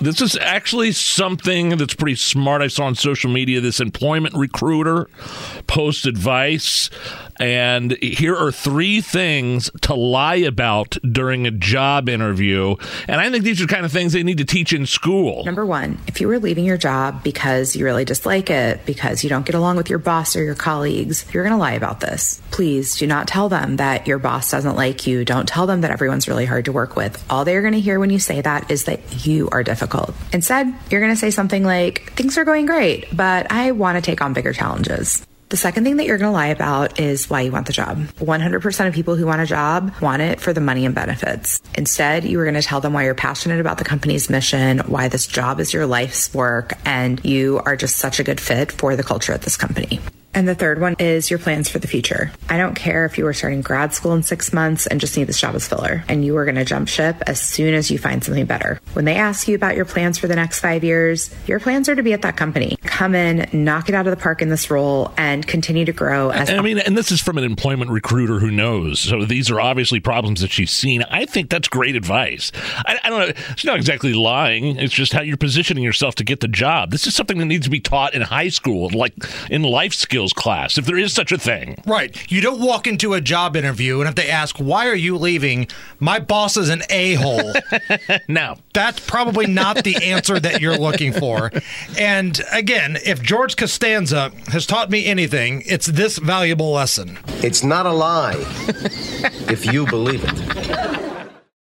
This is actually something that's pretty smart. I saw on social media this employment recruiter post advice and here are three things to lie about during a job interview. And I think these are kind of things they need to teach in school. Number one, if you were leaving your job because you really dislike it, because you don't get along with your boss or your colleagues, you're going to lie about this. Please do not tell them that your boss doesn't like you. Don't tell them that everyone's really hard to work with. All they're going to hear when you say that is that you are difficult. Instead, you're going to say something like, things are going great, but I want to take on bigger challenges. The second thing that you're going to lie about is why you want the job. 100% of people who want a job want it for the money and benefits. Instead, you are going to tell them why you're passionate about the company's mission, why this job is your life's work, and you are just such a good fit for the culture at this company. And the third one is your plans for the future. I don't care if you were starting grad school in six months and just need this job as filler, and you are going to jump ship as soon as you find something better. When they ask you about your plans for the next five years, your plans are to be at that company. Come in, knock it out of the park in this role, and continue to grow. As I mean, and this is from an employment recruiter who knows. So these are obviously problems that she's seen. I think that's great advice. I, I don't know. It's not exactly lying. It's just how you're positioning yourself to get the job. This is something that needs to be taught in high school, like in life skills class, if there is such a thing. Right. You don't walk into a job interview and if they ask, why are you leaving? My boss is an a hole. no. That's probably not the answer that you're looking for. And again, if George Costanza has taught me anything, it's this valuable lesson. It's not a lie if you believe it.